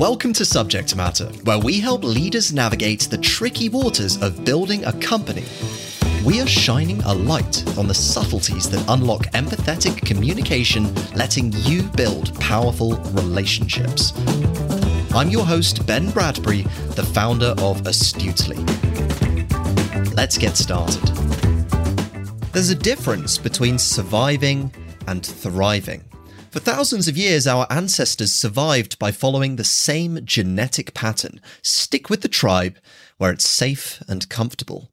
Welcome to Subject Matter, where we help leaders navigate the tricky waters of building a company. We are shining a light on the subtleties that unlock empathetic communication, letting you build powerful relationships. I'm your host, Ben Bradbury, the founder of Astutely. Let's get started. There's a difference between surviving and thriving. For thousands of years, our ancestors survived by following the same genetic pattern stick with the tribe where it's safe and comfortable.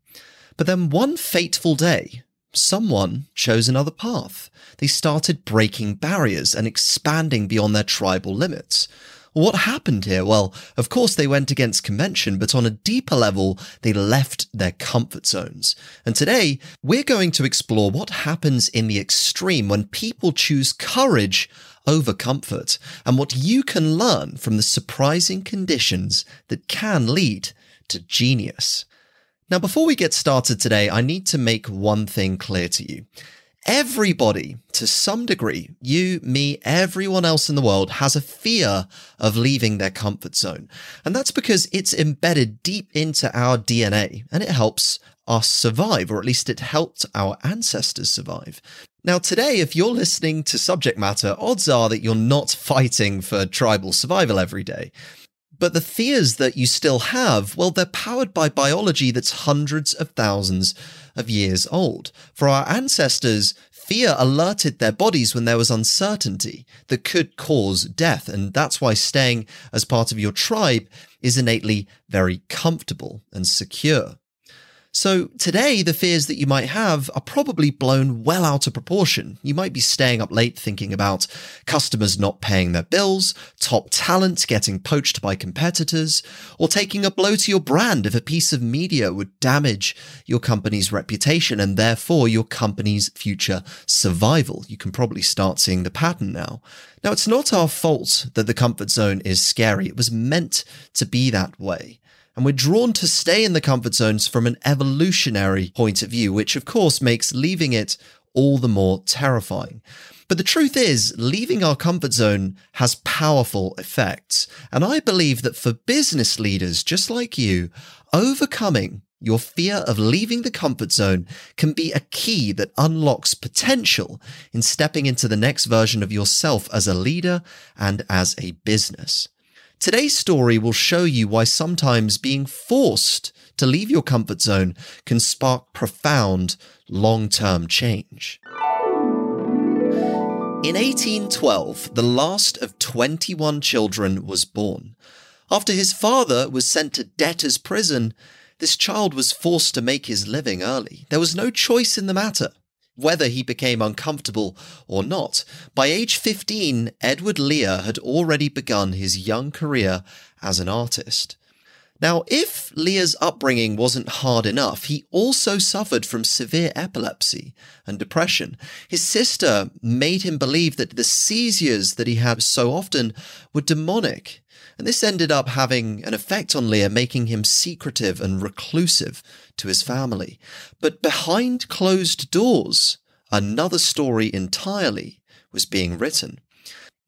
But then one fateful day, someone chose another path. They started breaking barriers and expanding beyond their tribal limits. What happened here? Well, of course, they went against convention, but on a deeper level, they left their comfort zones. And today, we're going to explore what happens in the extreme when people choose courage over comfort and what you can learn from the surprising conditions that can lead to genius. Now, before we get started today, I need to make one thing clear to you. Everybody, to some degree, you, me, everyone else in the world has a fear of leaving their comfort zone. And that's because it's embedded deep into our DNA and it helps us survive, or at least it helped our ancestors survive. Now, today, if you're listening to subject matter, odds are that you're not fighting for tribal survival every day. But the fears that you still have, well, they're powered by biology that's hundreds of thousands of years old. For our ancestors, fear alerted their bodies when there was uncertainty that could cause death. And that's why staying as part of your tribe is innately very comfortable and secure. So today, the fears that you might have are probably blown well out of proportion. You might be staying up late thinking about customers not paying their bills, top talent getting poached by competitors, or taking a blow to your brand if a piece of media would damage your company's reputation and therefore your company's future survival. You can probably start seeing the pattern now. Now, it's not our fault that the comfort zone is scary. It was meant to be that way. And we're drawn to stay in the comfort zones from an evolutionary point of view, which of course makes leaving it all the more terrifying. But the truth is, leaving our comfort zone has powerful effects. And I believe that for business leaders just like you, overcoming your fear of leaving the comfort zone can be a key that unlocks potential in stepping into the next version of yourself as a leader and as a business. Today's story will show you why sometimes being forced to leave your comfort zone can spark profound long term change. In 1812, the last of 21 children was born. After his father was sent to debtor's prison, this child was forced to make his living early. There was no choice in the matter whether he became uncomfortable or not. By age 15, Edward Lear had already begun his young career as an artist. Now, if Lear's upbringing wasn't hard enough, he also suffered from severe epilepsy and depression. His sister made him believe that the seizures that he had so often were demonic. And this ended up having an effect on Lear, making him secretive and reclusive to his family. But behind closed doors, another story entirely was being written.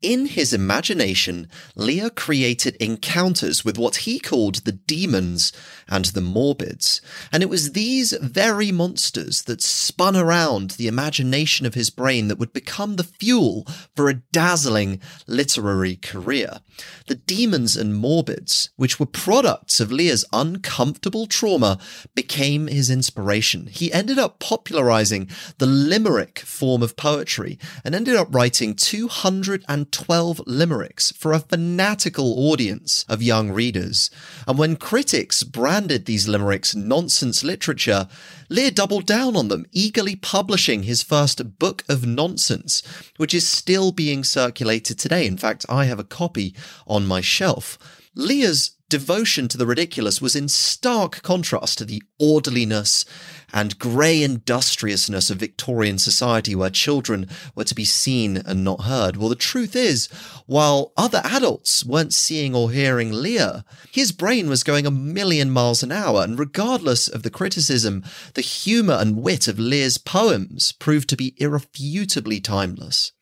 In his imagination, Lear created encounters with what he called the demons and the morbids, and it was these very monsters that spun around the imagination of his brain that would become the fuel for a dazzling literary career. The demons and morbids, which were products of Lear's uncomfortable trauma, became his inspiration. He ended up popularizing the limerick form of poetry and ended up writing 200 and 12 limericks for a fanatical audience of young readers. And when critics branded these limericks nonsense literature, Lear doubled down on them, eagerly publishing his first book of nonsense, which is still being circulated today. In fact, I have a copy on my shelf. Lear's devotion to the ridiculous was in stark contrast to the orderliness and grey industriousness of Victorian society where children were to be seen and not heard. Well, the truth is, while other adults weren't seeing or hearing Lear, his brain was going a million miles an hour, and regardless of the criticism, the humour and wit of Lear's poems proved to be irrefutably timeless.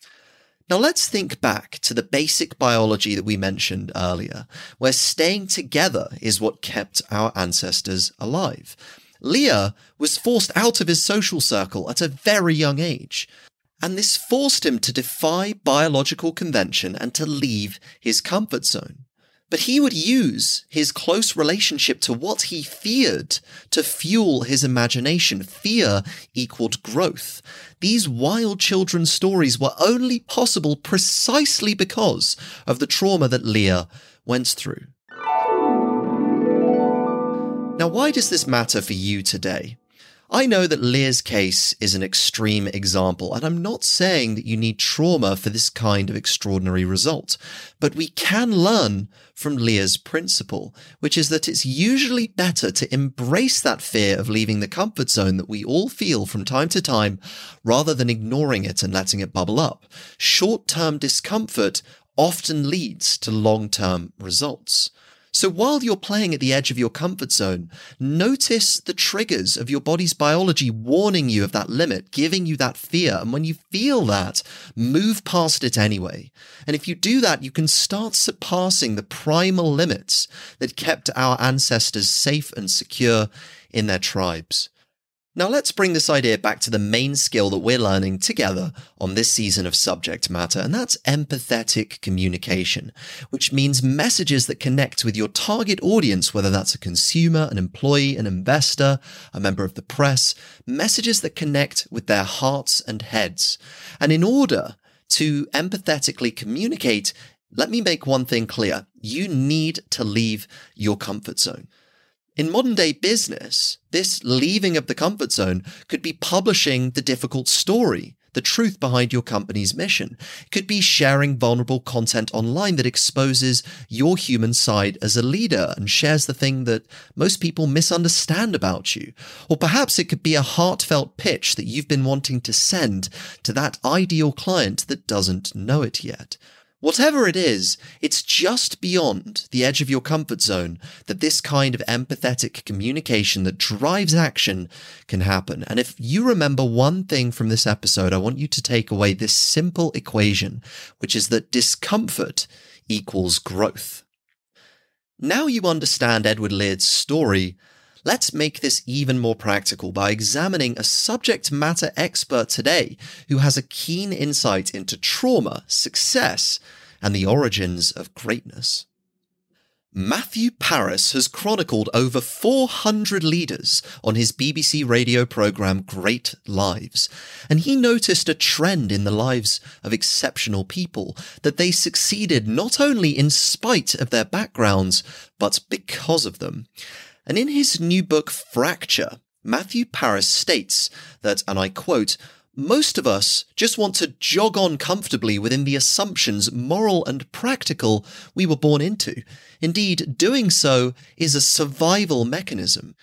Now let's think back to the basic biology that we mentioned earlier, where staying together is what kept our ancestors alive. Lear was forced out of his social circle at a very young age, and this forced him to defy biological convention and to leave his comfort zone. But he would use his close relationship to what he feared to fuel his imagination. Fear equaled growth. These wild children's stories were only possible precisely because of the trauma that Lear went through. Now, why does this matter for you today? I know that Lear's case is an extreme example, and I'm not saying that you need trauma for this kind of extraordinary result, but we can learn from Lear's principle, which is that it's usually better to embrace that fear of leaving the comfort zone that we all feel from time to time, rather than ignoring it and letting it bubble up. Short-term discomfort often leads to long-term results. So while you're playing at the edge of your comfort zone, notice the triggers of your body's biology warning you of that limit, giving you that fear. And when you feel that, move past it anyway. And if you do that, you can start surpassing the primal limits that kept our ancestors safe and secure in their tribes. Now let's bring this idea back to the main skill that we're learning together on this season of subject matter, and that's empathetic communication, which means messages that connect with your target audience, whether that's a consumer, an employee, an investor, a member of the press, messages that connect with their hearts and heads. And in order to empathetically communicate, let me make one thing clear. You need to leave your comfort zone. In modern day business, this leaving of the comfort zone could be publishing the difficult story, the truth behind your company's mission. It could be sharing vulnerable content online that exposes your human side as a leader and shares the thing that most people misunderstand about you. Or perhaps it could be a heartfelt pitch that you've been wanting to send to that ideal client that doesn't know it yet. Whatever it is, it's just beyond the edge of your comfort zone that this kind of empathetic communication that drives action can happen. And if you remember one thing from this episode, I want you to take away this simple equation, which is that discomfort equals growth. Now you understand Edward Lear's story, Let's make this even more practical by examining a subject matter expert today who has a keen insight into trauma, success, and the origins of greatness. Matthew Parris has chronicled over 400 leaders on his BBC radio programme Great Lives, and he noticed a trend in the lives of exceptional people that they succeeded not only in spite of their backgrounds, but because of them. And in his new book, Fracture, Matthew Parris states that, and I quote, most of us just want to jog on comfortably within the assumptions, moral and practical, we were born into. Indeed, doing so is a survival mechanism.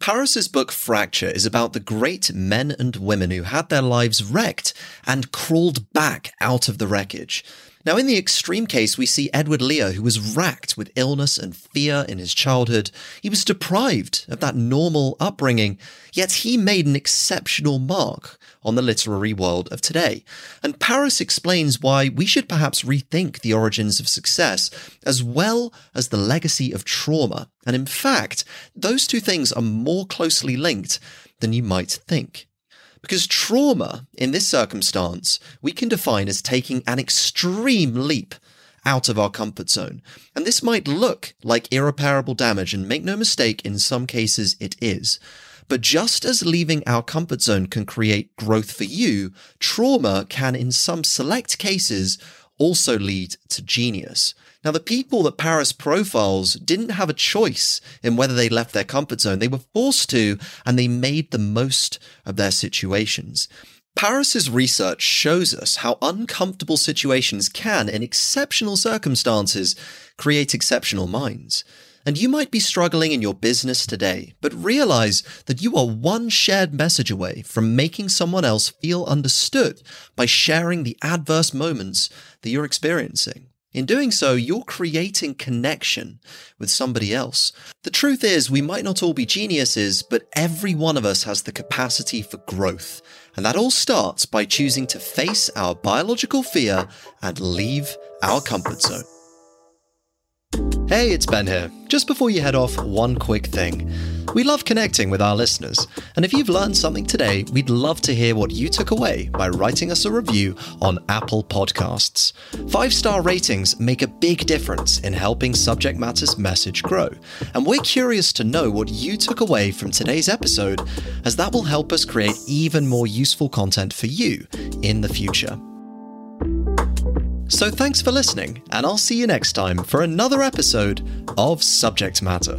Parris's book Fracture is about the great men and women who had their lives wrecked and crawled back out of the wreckage. Now, in the extreme case, we see Edward Lear, who was racked with illness and fear in his childhood. He was deprived of that normal upbringing, yet he made an exceptional mark on the literary world of today. And Parris explains why we should perhaps rethink the origins of success as well as the legacy of trauma. And in fact, those two things are more closely linked than you might think. Because trauma, in this circumstance, we can define as taking an extreme leap out of our comfort zone. And this might look like irreparable damage, and make no mistake, in some cases it is. But just as leaving our comfort zone can create growth for you, trauma can, in some select cases, also lead to genius. Now, the people that Parris profiles didn't have a choice in whether they left their comfort zone. They were forced to, and they made the most of their situations. Parris's research shows us how uncomfortable situations can, in exceptional circumstances, create exceptional minds. And you might be struggling in your business today, but realize that you are one shared message away from making someone else feel understood by sharing the adverse moments that you're experiencing. In doing so, you're creating connection with somebody else. The truth is, we might not all be geniuses, but every one of us has the capacity for growth. And that all starts by choosing to face our biological fear and leave our comfort zone. Hey, it's Ben here. Just before you head off, one quick thing. We love connecting with our listeners, and if you've learned something today, we'd love to hear what you took away by writing us a review on Apple Podcasts. Five star ratings make a big difference in helping Subject Matter's message grow, and we're curious to know what you took away from today's episode, as that will help us create even more useful content for you in the future. So thanks for listening, and I'll see you next time for another episode of Subject Matter.